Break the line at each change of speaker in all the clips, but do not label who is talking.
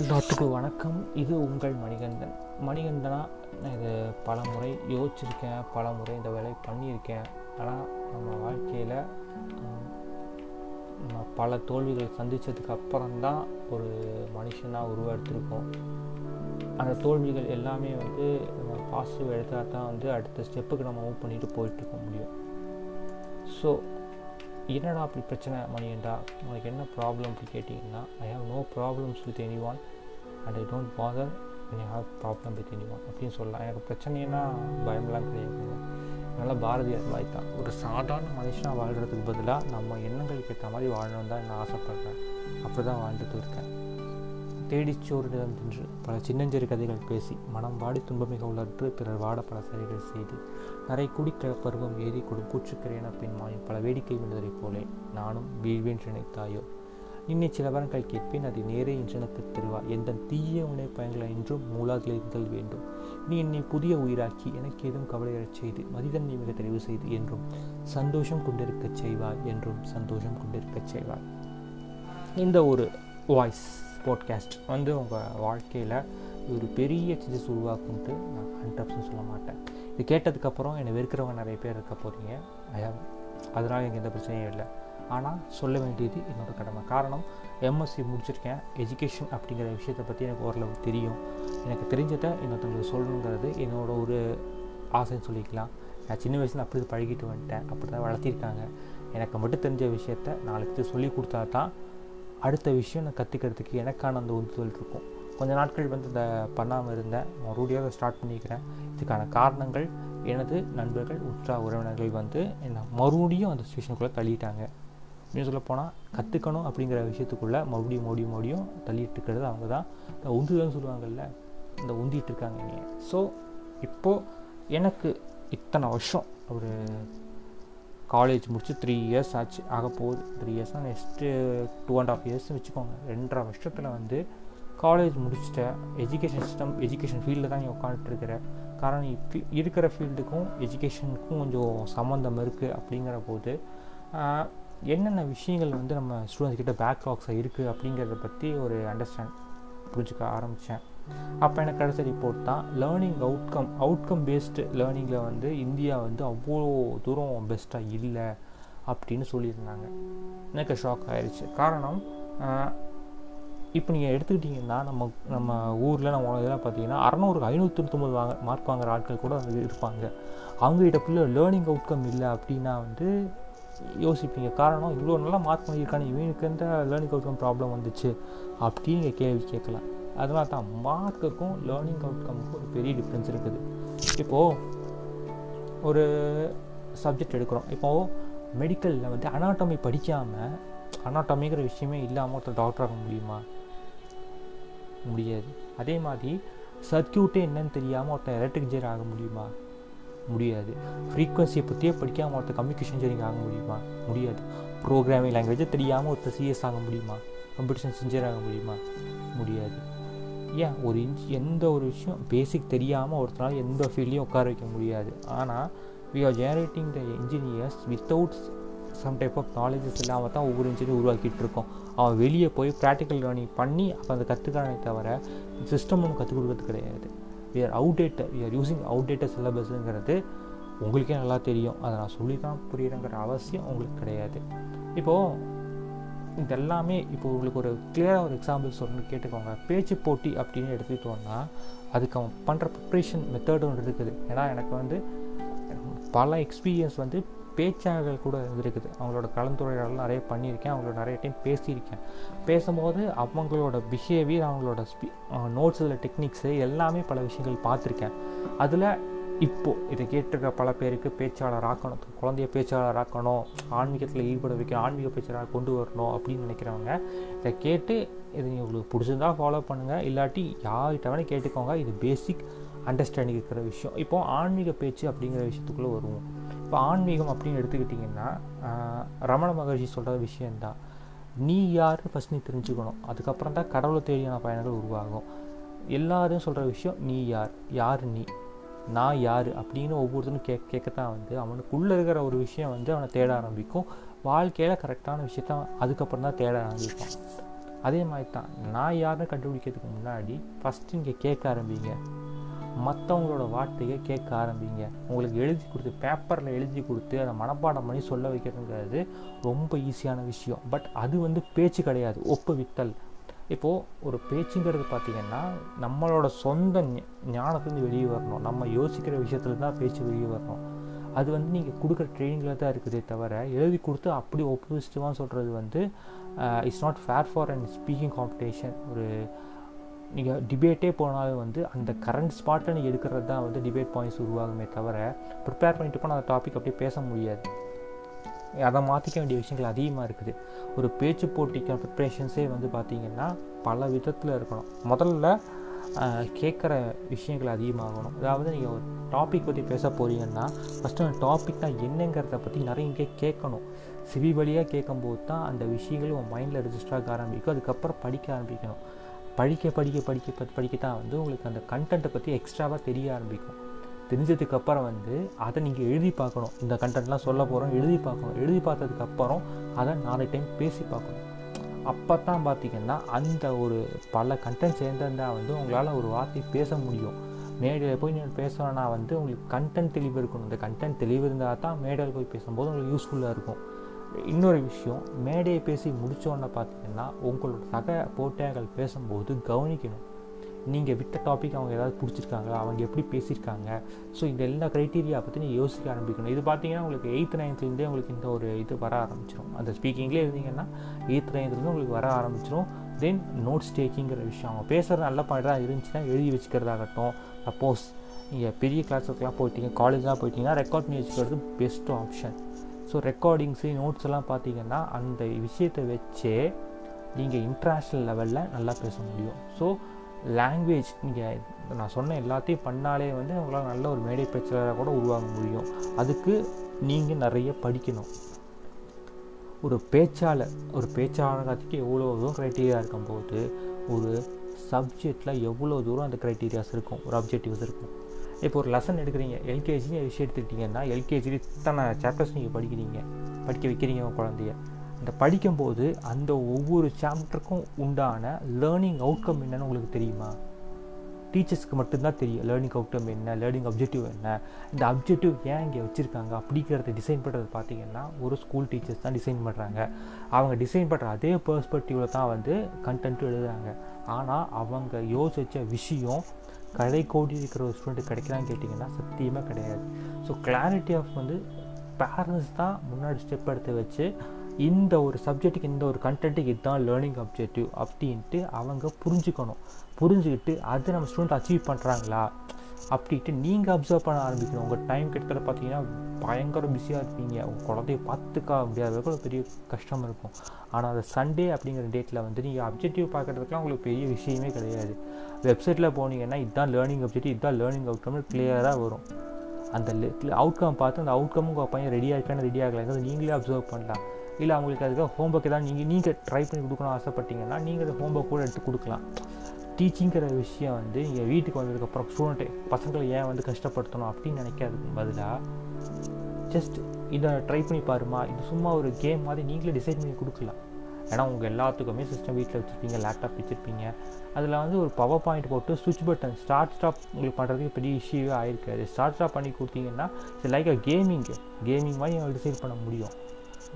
எல்லாத்துக்கும் வணக்கம். இது உங்கள் மணிகண்டன். மணிகண்டனா நான் இது பல முறை யோசிச்சிருக்கேன் பல முறை இந்த வேலையை பண்ணியிருக்கேன். ஆனால் நம்ம வாழ்க்கையில் நம்ம பல தோல்விகள் சந்தித்ததுக்கு அப்புறம்தான் ஒரு மனுஷனாக உருவெடுத்திருக்கோம். அந்த தோல்விகள் எல்லாமே வந்து நம்ம பாசிட்டிவ் எடுத்தால் தான் வந்து அடுத்த ஸ்டெப்புக்கு நம்ம மூவ் பண்ணிட்டு போயிட்டு இருக்க முடியும். ஸோ என்னடா அப்படி பிரச்சனை மணியண்டா உனக்கு என்ன ப்ராப்ளம் அப்படி கேட்டிங்கன்னா I have no problems with any one and I don't bother I have problem with any அப்படின்னு சொல்லலாம். எனக்கு பிரச்சனைனா பயம்லாம் கிடையாது. அதனால் பாரதியார் மாதிரி தான் ஒரு சாதாரண மனுஷனாக வாழ்கிறதுக்கு பதிலாக நம்ம எண்ணங்களுக்கு ஏற்ற மாதிரி வாழணும் தான் நான் ஆசைப்பட்றேன். அப்படி தான் வாழ்ந்துட்டு இருக்கேன். தேடிச்சோரிடம் நின்று பல சின்னஞ்சிறு கதைகள் பேசி மனம் வாடி துன்பமிக உள்ளற்று பிறர் வாட பல சரிகள் செய்து நிறை குடிக்கிற பருவம் ஏறி கொடும் கூற்றுக்கிறேன பின் மாயும் பல வேடிக்கை விழுந்ததைப் போலே நானும் வீழ்வேன் நினைத்தாயோ? நின்னை சில வரங்கள் கேட்பேன் அதை நேரே இன்றனுக்கு தருவா. எந்த தீய உணை பயன்களை என்றும் மூலாதிலிருந்தல் வேண்டும். நீ என்னை புதிய உயிராக்கி எனக்கு ஏதும் கவலையறச் செய்து மதிதன்மை மிக தெளிவு செய்து என்றும் சந்தோஷம் கொண்டிருக்கச் செய்வாய் என்றும் சந்தோஷம் கொண்டிருக்கச் செய்வாய். இந்த ஒரு வாய்ஸ் பாட்காஸ்ட் வந்து உங்கள் வாழ்க்கையில் ஒரு பெரிய சேஞ்சஸ் உருவாக்குன்ட்டு நான் ஹண்ட்ரட் பர்சன்ட் சொல்ல மாட்டேன். இது கேட்டதுக்கப்புறம் என்னை வெறுக்கிறவங்க நிறைய பேர் இருக்க போகிறீங்க அதனால் எனக்கு எந்த பிரச்சனையும் இல்லை. ஆனால் சொல்ல வேண்டியது என்னோடய கடமை. காரணம் எம்எஸ்சி முடிச்சிருக்கேன். எஜுகேஷன் அப்படிங்கிற விஷயத்தை பற்றி எனக்கு ஓரளவு தெரியும். எனக்கு தெரிஞ்சதை இன்னொருத்தவங்களுக்கு சொல்லணுங்கிறது என்னோட ஒரு ஆசைன்னு சொல்லிக்கலாம். நான் சின்ன வயசில் அப்படி பழகிட்டு வந்துட்டேன். அப்படி தான் வளர்த்திருக்காங்க. எனக்கு மட்டும் தெரிஞ்ச விஷயத்த நாளைக்கு சொல்லி கொடுத்தா தான் அடுத்த விஷயம் நான் கற்றுக்கிறதுக்கு எனக்கான அந்த உந்துதல் இருக்கும். கொஞ்ச நாட்கள் வந்து இதை பண்ணாமல் இருந்தேன். மறுபடியும் அதை ஸ்டார்ட் பண்ணிக்கிறேன். இதுக்கான காரணங்கள் எனது நண்பர்கள் உற்றா உறவினர்கள் வந்து என்னை மறுபடியும் அந்த சுச்சுவேஷனுக்குள்ளே தள்ளிட்டாங்க. இன்னும் சொல்ல போனால் கற்றுக்கணும் அப்படிங்கிற விஷயத்துக்குள்ளே மறுபடியும் மறுபடியும் மறுபடியும் தள்ளிட்டு இருக்கிறது அவங்க தான். இந்த சொல்லுவாங்கல்ல இந்த உந்திட்டு இருக்காங்க நீங்கள் ஸோ இப்போது எனக்கு இத்தனை வருஷம் ஒரு காலேஜ் முடிச்சு த்ரீ இயர்ஸ் ஆச்சு ஆக போகுது. த்ரீ இயர்ஸ்னால் நெக்ஸ்ட்டு டூ அண்ட் ஆஃப் இயர்ஸ்னு வச்சுக்கோங்க. ரெண்டரை வருஷத்தில் வந்து காலேஜ் முடிச்சுட்ட எஜுகேஷன் சிஸ்டம் எஜுகேஷன் ஃபீல்டில் தான் நீ உட்காந்துட்ருக்கிற காரணம் இப்போ இருக்கிற ஃபீல்டுக்கும் எஜுகேஷனுக்கும் கொஞ்சம் சம்மந்தம் இருக்குது அப்படிங்கிற போது என்னென்ன விஷயங்கள் வந்து நம்ம ஸ்டூடெண்ட்ஸ் கிட்ட பேக்லாக்ஸாக இருக்குது அப்படிங்கிறத பற்றி ஒரு அண்டர்ஸ்டாண்ட் புரிஞ்சுக்க ஆரம்பித்தேன் அப்போ எனக்கு கிடைச்ச ரிப்போர்ட் தான் லேர்னிங் அவுட்கம் அவுட்கம் பேஸ்டு லேர்னிங்கில் வந்து இந்தியா வந்து அவ்வளோ தூரம் பெஸ்ட்டாக இல்லை அப்படின்னு சொல்லியிருந்தாங்க. எனக்கு ஷாக் ஆயிடுச்சு காரணம் இப்போ நீங்கள் எடுத்துக்கிட்டிங்கன்னா நம்ம நம்ம ஊரில் நம்ம இதெல்லாம் பார்த்தீங்கன்னா அறநூறுக்கு ஐநூற்றி தொண்ணூத்தொம்பது வாங்க மார்க் வாங்குற ஆட்கள் கூட வந்து இருப்பாங்க. அவங்ககிட்ட ஃபுல்லாக லேர்னிங் அவுட்கம் இல்லை அப்படின்னா வந்து யோசிப்பீங்க காரணம் இவ்வளோ நல்லா மார்க் பண்ணியிருக்கானே இவனுக்கு எந்த லேர்னிங் அவுட்கம் ப்ராப்ளம் வந்துச்சு? அப்படின்னு நீங்கள் கேள்வி கேட்கலாம். அதனால தான் மார்க்குக்கும் லேர்னிங் அவுட்கமுக்கும் ஒரு பெரிய டிஃப்ரென்ஸ் இருக்குது. இப்போது ஒரு சப்ஜெக்ட் எடுக்கிறோம். இப்போது மெடிக்கலில் வந்து அனாட்டமி படிக்காமல் அனாட்டமிங்கிற விஷயமே இல்லாமல் ஒருத்தர் டாக்டர் ஆக முடியுமா? முடியாது. அதே மாதிரி சர்க்கியூட்டே என்னன்னு தெரியாமல் ஒருத்தர் எலக்ட்ரிக் ஜெயர் ஆக முடியுமா? முடியாது. ஃப்ரீக்வன்சியை பற்றியே படிக்காமல் ஒருத்தர் கம்யூனிகேஷன் இன்ஜினியரிங் ஆக முடியுமா? முடியாது. ப்ரோக்ராமிங் லாங்குவேஜை தெரியாமல் ஒருத்தர் சிஎஸ் ஆக முடியுமா? கம்ப்யூட்டர் இன்ஜினியர் ஆக முடியுமா? முடியாது. ஏன்? ஒரு இன்ஜ் எந்த ஒரு விஷயம் பேசிக் தெரியாமல் ஒருத்தனால எந்த ஃபீல்டையும் உட்கார வைக்க முடியாது. ஆனால் we are generating the engineers without some type of knowledges இல்லாமல் தான் ஒவ்வொரு இன்ஜினியர் உருவாக்கிட்டு இருக்கோம். அவன் வெளியே போய் ப்ராக்டிக்கல் லேர்னிங் பண்ணி அப்போ அதை கற்றுக்கிறானே தவிர சிஸ்டம் ஒன்றும் கற்றுக் கொடுக்கறது கிடையாது. We are outdated we are using outdated சிலபஸ்ங்கிறது உங்களுக்கே நல்லா தெரியும். அதை நான் சொல்லி தான் புரியுறங்கிற அவசியம் உங்களுக்கு கிடையாது. இப்போது இதெல்லாமே இப்போ உங்களுக்கு ஒரு கிளியராக ஒரு எக்ஸாம்பிள் சொல்லணும்னு கேட்டுக்கோங்க. பேச்சு போட்டி அப்படின்னு எடுத்துக்கிட்டோன்னா அதுக்கு அவன் பண்ணுற ப்ரிப்ரேஷன் மெத்தடும் இருக்குது. ஏன்னா எனக்கு வந்து பல எக்ஸ்பீரியன்ஸ் வந்து பேச்சாளர்கள் கூட இருந்திருக்குது அவங்களோட கலந்துரையாடலாம் நிறைய பண்ணியிருக்கேன். அவங்களோட நிறைய டைம் பேசியிருக்கேன். பேசும்போது அவங்களோட பிஹேவியர் அவங்களோட ஸ்பீ நோட்ஸில் டெக்னிக்ஸு எல்லாமே பல விஷயங்கள் பார்த்துருக்கேன். அதில் இப்போது இதை கேட்டிருக்க பல பேருக்கு பேச்சாளர் ஆக்கணும். குழந்தைய பேச்சாளர் ஆக்கணும். ஆன்மீகத்தில் ஈடுபட வைக்கணும். ஆன்மீக பேச்சாளர் கொண்டு வரணும் அப்படின்னு நினைக்கிறவங்க இதை கேட்டு இது உங்களுக்கு பிடிச்சிருந்தா ஃபாலோ பண்ணுங்கள் இல்லாட்டி யார்கிட்ட வேணால் கேட்டுக்கோங்க. இது பேசிக் அண்டர்ஸ்டாண்டிங் இருக்கிற விஷயம். இப்போது ஆன்மீக பேச்சு அப்படிங்கிற விஷயத்துக்குள்ளே வருவோம். இப்போ ஆன்மீகம் அப்படின்னு எடுத்துக்கிட்டிங்கன்னா ரமண மகர்ஷி சொல்கிற விஷயந்தான் நீ யார் ஃபஸ்ட் நீ தெரிஞ்சுக்கணும். அதுக்கப்புறம் தான் கடவுளை தேடியான பயணங்கள் உருவாகும். எல்லாரும் சொல்கிற விஷயம் நீ யார்? யார் நீ? நான் யார்? அப்படின்னு ஒவ்வொருத்தரும் கே கேட்கத்தான் வந்து அவனுக்குள்ளே இருக்கிற ஒரு விஷயம் வந்து அவனை தேட ஆரம்பிக்கும். வாழ்க்கையில் கரெக்டான விஷயத்த அதுக்கப்புறம் தான் தேட ஆரம்பிப்பான். அதே மாதிரி தான் நான் யாருன்னு கண்டுபிடிக்கிறதுக்கு முன்னாடி ஃபஸ்ட்டு இங்கே கேட்க ஆரம்பிங்க. மற்றவங்களோட வார்த்தையை கேட்க ஆரம்பிங்க. உங்களுக்கு எழுதி கொடுத்து பேப்பரில் எழுதி கொடுத்து அதை மனப்பாடம் பண்ணி சொல்ல வைக்கிறதுங்கிறது ரொம்ப ஈஸியான விஷயம். பட் அது வந்து பேச்சு கிடையாது ஒப்பு வித்தல் இப்போது ஒரு பேச்சுங்கிறது பார்த்திங்கன்னா நம்மளோட சொந்த ஞானத்துலேருந்து வெளியே வரணும். நம்ம யோசிக்கிற விஷயத்துல தான் பேச்சு வெளியே வரணும். அது வந்து நீங்கள் கொடுக்குற ட்ரைனிங்கில் தான் இருக்குதே தவிர எழுதி கொடுத்து அப்படி ஒப்போசிட்டிவாக சொல்கிறது வந்து it's not fair for and speaking competition ஒரு நீங்கள் டிபேட்டே போனாலும் வந்து அந்த கரண்ட் ஸ்பாட்டில் நீங்கள் எடுக்கிறது தான் வந்து டிபேட் பாயிண்ட்ஸ் உருவாகுமே தவிர ப்ரிப்பேர் பண்ணிட்டு போனால் அந்த டாபிக் அப்படியே பேச முடியாது. அதை மாற்றிக்க வேண்டிய விஷயங்கள் அதிகமாக இருக்குது. ஒரு பேச்சு போட்டிக்கான ப்ரிப்ரேஷன்ஸே வந்து பார்த்திங்கன்னா பல விதத்தில் இருக்கணும். முதல்ல கேட்குற விஷயங்கள் அதிகமாகணும். அதாவது நீங்கள் ஒரு டாபிக் பற்றி பேச போகிறீங்கன்னா ஃபஸ்ட்டு அந்த டாபிக்னால் என்னங்கிறத பற்றி நிறைய இங்கே கேட்கணும். சிவி வழியாக கேட்கும்போது தான் அந்த விஷயங்கள் உங்கள் மைண்டில் ரிஜிஸ்டர் ஆக ஆரம்பிக்கும். அதுக்கப்புறம் படிக்க ஆரம்பிக்கணும். படிக்க படிக்க படிக்க படிக்க தான் வந்து உங்களுக்கு அந்த கண்டென்ட்டை பற்றி எக்ஸ்ட்ராவாக தெரிய ஆரம்பிக்கும். தெரிஞ்சதுக்கப்புறம் வந்து அதை நீங்கள் எழுதி பார்க்கணும். இந்த கண்டென்ட்லாம் சொல்ல போகிறோம் எழுதி பார்க்கணும். எழுதி பார்த்ததுக்கப்புறம் அதை நாலு டைம் பேசி பார்க்கணும். அப்போ தான் பார்த்திங்கன்னா அந்த ஒரு பல கண்டென்ட் சேர்ந்திருந்தால் வந்து உங்களால் ஒரு வார்த்தை பேச முடியும். மேடையில் போய் நீங்கள் பேசணும்னா வந்து உங்களுக்கு கண்டென்ட் தெளிவு இருக்கணும். இந்த கண்டென்ட் தெளிவு இருந்தால் தான் மேடையில் போய் பேசும்போது உங்களுக்கு யூஸ்ஃபுல்லாக இருக்கும். இன்னொரு விஷயம் மேடையை பேசி முடித்தோன்னே பார்த்தீங்கன்னா உங்களோட சக போட்டியாளர்கள் பேசும்போது கவனிக்கணும். நீங்கள் விட்ட டாபிக் அவங்க ஏதாவது பிடிச்சிருக்காங்களா? அவங்க எப்படி பேசியிருக்காங்க? ஸோ இந்த எல்லா க்ரைட்டீரியா பற்றி நீங்கள் யோசிக்க ஆரம்பிக்கணும். இது பார்த்தீங்கன்னா உங்களுக்கு எயித் நைன்த்துலேருந்தே உங்களுக்கு இந்த ஒரு இது வர ஆரம்பிச்சிடும் அந்த ஸ்பீக்கிங்லேயே இருந்தீங்கன்னா எயித் நைன்த்துலேருந்து உங்களுக்கு வர ஆரம்பிச்சிடும் தென் நோட்ஸ் டேக்கிங்கிற விஷயம். அவங்க பேசுகிற நல்ல பாயிண்டாக இருந்துச்சுன்னா எழுதி வச்சுக்கிறதாகட்டும். சப்போஸ் நீங்கள் பெரிய கிளாஸுக்கெலாம் போயிட்டீங்க காலேஜ்லாம் போயிட்டீங்கன்னா ரெக்கார்ட் பண்ணி வச்சுக்கிறது best option so recordings notes எல்லாம் பார்த்தீங்கன்னா அந்த விஷயத்தை வச்சே நீங்கள் இன்டர்நேஷ்னல் லெவலில் நல்லா பேச முடியும். ஸோ லாங்குவேஜ் நீங்கள் நான் சொன்ன எல்லாத்தையும் பண்ணாலே வந்து உங்களால் நல்ல ஒரு மேடை பேச்சாளராக கூட உருவாக முடியும். அதுக்கு நீங்கள் நிறைய படிக்கணும். ஒரு பேச்சாளர் ஒரு பேச்சாளராத்துக்கு எவ்வளோ தூரம் க்ரைட்டீரியா இருக்கும்போது ஒரு சப்ஜெக்டில் எவ்வளோ தூரம் அந்த க்ரைட்டீரியாஸ் இருக்கும் ஒரு அப்ஜெக்டிவ்ஸ் இருக்கும். இப்போ ஒரு லெசன் எடுக்கிறீங்க எல்கேஜி விஷயம் எடுத்துக்கிட்டிங்கன்னா எல்கேஜி இத்தனை சாப்டர்ஸ் நீங்கள் படிக்கிறீங்க படிக்க வைக்கிறீங்க உங்கள் குழந்தைய. இந்த படிக்கும்போது அந்த ஒவ்வொரு சாப்டருக்கும் உண்டான லேர்னிங் அவுட்கம் என்னன்னு உங்களுக்கு தெரியுமா? டீச்சர்ஸ்க்கு மட்டும்தான் தெரியும். லேர்னிங் அவுட்கம் என்ன? லேர்னிங் அப்ஜெக்டிவ் என்ன? இந்த அப்ஜெக்டிவ் ஏன் இங்கே வச்சுருக்காங்க? அப்படிங்கிறத டிசைன் பண்ணுறது பார்த்தீங்கன்னா ஒரு ஸ்கூல் டீச்சர்ஸ் தான் டிசைன் பண்ணுறாங்க அவங்க டிசைன் பண்ணுற அதே பெர்ஸ்பெக்டிவில் தான் வந்து கண்டென்ட்டும் எழுதுறாங்க. ஆனால் அவங்க யோசிச்ச விஷயம் கடை கோடி இருக்கிற ஒரு ஸ்டூடெண்ட் கிடைக்கிறான்னு கேட்டிங்கன்னா சத்தியமாக கிடையாது. ஸோ கிளாரிட்டி ஆஃப் வந்து பேரண்ட்ஸ் தான் முன்னாடி ஸ்டெப் எடுத்து வச்சு இந்த ஒரு சப்ஜெக்ட்டுக்கு இந்த ஒரு கண்டென்ட்டுக்கு இதுதான் லேர்னிங் அப்ஜெக்டிவ் அப்படின்ட்டு அவங்க புரிஞ்சுக்கணும். புரிஞ்சுக்கிட்டு அதை நம்ம ஸ்டூடெண்ட் அச்சீவ் பண்ணுறாங்களா அப்படின்ட்டு நீங்கள் அப்சர்வ் பண்ண ஆரம்பிக்கணும். உங்கள் டைம் கிட்டத்தட்ட பார்த்தீங்கன்னா பயங்கர பிஸியாக இருப்பீங்க. உங்கள் குழந்தைய பார்த்துக்க முடியாத அளவுக்கு பெரிய கஷ்டம் இருக்கும். ஆனால் அந்த சண்டே அப்படிங்கிற டேட்டில் வந்து நீங்கள் அப்ஜெக்டிவ் பார்க்குறதுக்குலாம் உங்களுக்கு பெரிய விஷயமே கிடையாது. வெப்சைட்டில் போனீங்கன்னா இதுதான் லேர்னிங் அப்ஜெக்டிவ் இதுதான் லேர்னிங் அவுட்கம்னு கிளியராக வரும். அந்த அவுட்கம் பார்த்து அந்த அவுட்கம் உங்கள் பையன் ரெடி ஆகிருக்கான்னு ரெடி ஆகலைங்கிறது நீங்களே அப்சர்வ் பண்ணலாம். இல்லை அவங்களுக்கு அதுக்காக ஹோம்ஒர்க் ஏதாவது நீங்கள் நீங்கள் ட்ரை பண்ணி கொடுக்கணும் ஆசைப்பட்டீங்கன்னா நீங்கள் ஹோம் ஹோம்ஒர்க் கூட எடுத்து கொடுக்கலாம். டீச்சிங்கிற விஷயம் வந்து நீங்கள் வீட்டுக்கு வந்ததுக்கப்புறம் ஸ்டூடெண்ட்டு பசங்களை ஏன் வந்து கஷ்டப்படுத்தணும் அப்படின்னு நினைக்காததுக்கு பதிலாக ஜஸ்ட் இதை ட்ரை பண்ணி பாருமா இது சும்மா ஒரு கேம் மாதிரி நீங்களே டிசைட் பண்ணி கொடுக்கலாம். ஏன்னா உங்கள் எல்லாத்துக்குமே சிஸ்டம் வீட்டில் வச்சுருப்பீங்க லேப்டாப் வச்சுருப்பீங்க. அதில் வந்து ஒரு பவர் பாயிண்ட் போட்டு சுவிட்ச் பட்டன் ஸ்டார்ட் ஸ்டாப் உங்களுக்கு பண்ணுறதுக்கு பெரிய இஷ்யூவே ஆயிருக்காது ஸ்டார்ட் ஸ்டாப் பண்ணி கொடுத்தீங்கன்னா it's like a gaming gaming மாதிரி டிசைட் பண்ண முடியும்.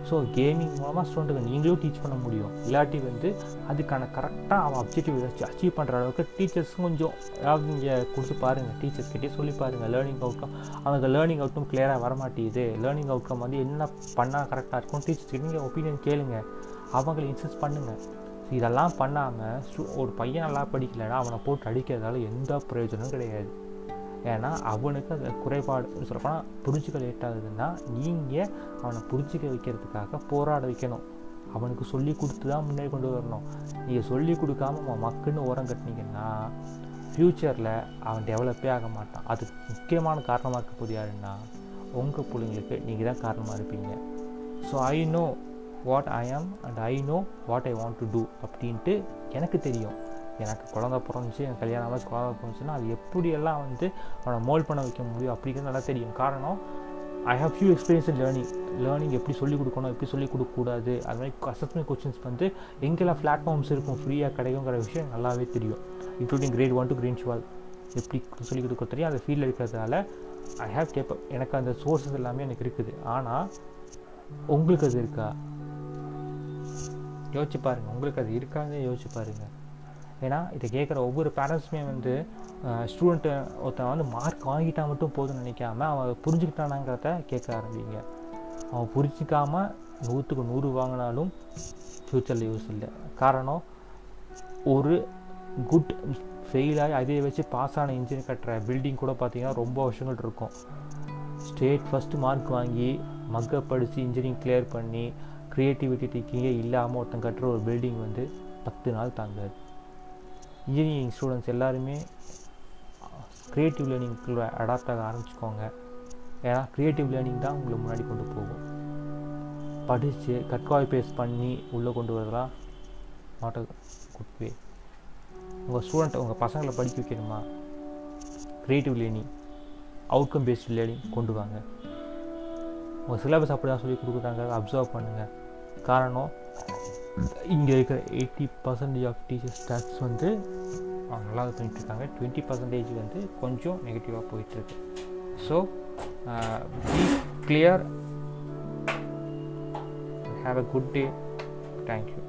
ஸோ கேமிங் மூலமாக ஸ்டூடெண்ட்டுக்கு நீங்களும் டீச் பண்ண முடியும். இல்லாட்டி வந்து அதுக்கான கரெக்டாக அவன் அப்ஜெக்டிவ் வச்சு அச்சீவ் பண்ணுற அளவுக்கு டீச்சர்ஸும் கொஞ்சம் ஏதாவது நீங்கள் கொடுத்து பாருங்கள் டீச்சர்ஸ்கிட்டே சொல்லி பாருங்கள் லேர்னிங் அவுட்கம் அவங்க லேர்னிங் அவுட்கம் கிளியராக வரமாட்டேங்குது. லேர்னிங் அவுட்கம் வந்து என்ன பண்ணால் கரெக்டாக இருக்கும் டீச்சர்ஸ்கிட்ட நீங்கள் ஒப்பீனியன் கேளுங்க. அவங்களை இன்சிஸ்ட் பண்ணுங்கள் இதெல்லாம் பண்ணாமல் ஒரு பையன் நல்லா படிக்கலைன்னா அவனை போட்டு அடிக்கிறதால எந்த பிரயோஜனமும் கிடையாது. ஏன்னா அவனுக்கு அது குறைபாடு சொல்லப்போனால் புரிஞ்சுக்க லேட்டாகுதுன்னா நீங்கள் அவனை புரிஞ்சிக்க வைக்கிறதுக்காக போராட வைக்கணும். அவனுக்கு சொல்லி கொடுத்து தான் முன்னே கொண்டு வரணும். நீங்கள் சொல்லி கொடுக்காம அவன் மக்குன்னு ஓரம் கட்டினீங்கன்னா ஃப்யூச்சரில் அவன் டெவலப்பே ஆக மாட்டான். அதுக்கு முக்கியமான காரணமாக இருக்க போது யாருன்னா உங்கள் பிள்ளைங்களுக்கு நீங்கள் தான் காரணமாக இருப்பீங்க. So I know what I am and I know what I want to do அப்படின்ட்டு எனக்கு தெரியும். எனக்கு குழந்த பிறந்துச்சு எனக்கு கல்யாணம் ஆகாது குழந்த பிறந்துச்சுன்னா அது எப்படியெல்லாம் வந்து அவனை மோல்ட் பண்ண வைக்க முடியும் அப்படிங்கிறது நல்லா தெரியும். காரணம் I have few experience in learning learning எப்படி சொல்லிக் கொடுக்கணும் எப்படி சொல்லிக் கொடுக்கக்கூடாது அது மாதிரி அசஸ்மெண்ட் கொஸ்டின்ஸ் வந்து எங்கெல்லாம் பிளாட்ஃபார்ம்ஸ் இருக்கும் ஃப்ரீயாக கிடைக்குங்கிற விஷயம் நல்லாவே தெரியும். Including grade one to grade twelve எப்படி சொல்லிக் கொடுக்க தெரியும்? அந்த ஃபீல்டில் இருக்கிறதால ஐ ஹாவ் கேப் எனக்கு அந்த சோர்ஸஸ் எல்லாமே எனக்கு இருக்குது. ஆனால் உங்களுக்கு அது இருக்கா? யோசிச்சு பாருங்கள் உங்களுக்கு அது இருக்கான்னு யோசிச்சு பாருங்கள் ஏன்னா இதை கேட்குற ஒவ்வொரு பேரண்ட்ஸுமே வந்து ஸ்டூடெண்ட்டு ஒருத்தன் வந்து மார்க் வாங்கிட்டா மட்டும் போதும்னு நினைக்காம அவன் புரிஞ்சுக்கிட்டானாங்கிறத கேட்க ஆரம்பிங்க. அவன் புரிஞ்சிக்காமல் நூற்றுக்கு நூறு வாங்கினாலும் ஃப்யூச்சரில் யூஸ் இல்லை. காரணம் ஒரு குட் ஃபெயிலாகி அதை வச்சு பாஸ் ஆன இன்ஜின் கட்டுற பில்டிங் கூட பார்த்தீங்கன்னா ரொம்ப வருஷங்கள் இருக்கும். ஸ்டேட் ஃபஸ்ட்டு மார்க் வாங்கி மக்கப் படித்து இன்ஜினியரிங் கிளியர் பண்ணி க்ரியேட்டிவிட்டி இல்லாமல் ஒருத்தன் கட்டுற ஒரு பில்டிங் வந்து பத்து நாள் தாங்காது. இன்ஜினியரிங் ஸ்டூடெண்ட்ஸ் எல்லாருமே க்ரியேட்டிவ் லேர்னிங்க்குள்ள அடாப்ட் ஆக ஆரம்பிச்சுக்கோங்க. ஏன்னா க்ரியேட்டிவ் லேர்னிங் தான் உங்களை முன்னாடி கொண்டு போகும். படித்து கட்காய் பேஸ் பண்ணி உள்ளே கொண்டு வரலாம் நாட் அ குட் வே உங்கள் ஸ்டூடெண்ட்டை உங்கள் பசங்களை படிக்க வைக்கணுமா? Creative learning outcome based learning கொண்டு வாங்க. உங்கள் சிலபஸ் அப்படி தான் சொல்லி கொடுக்குறாங்க. அப்சர்வ் பண்ணுங்கள் காரணம் இங்கே இருக்கிற eighty percentage of teachers staffs வந்து அவங்க நல்லா இது பண்ணிகிட்ருக்காங்க டுவெண்ட்டி பர்சன்டேஜ் வந்து கொஞ்சம் நெகட்டிவாக போயிட்டுருக்கு. So be clear have a good day thank you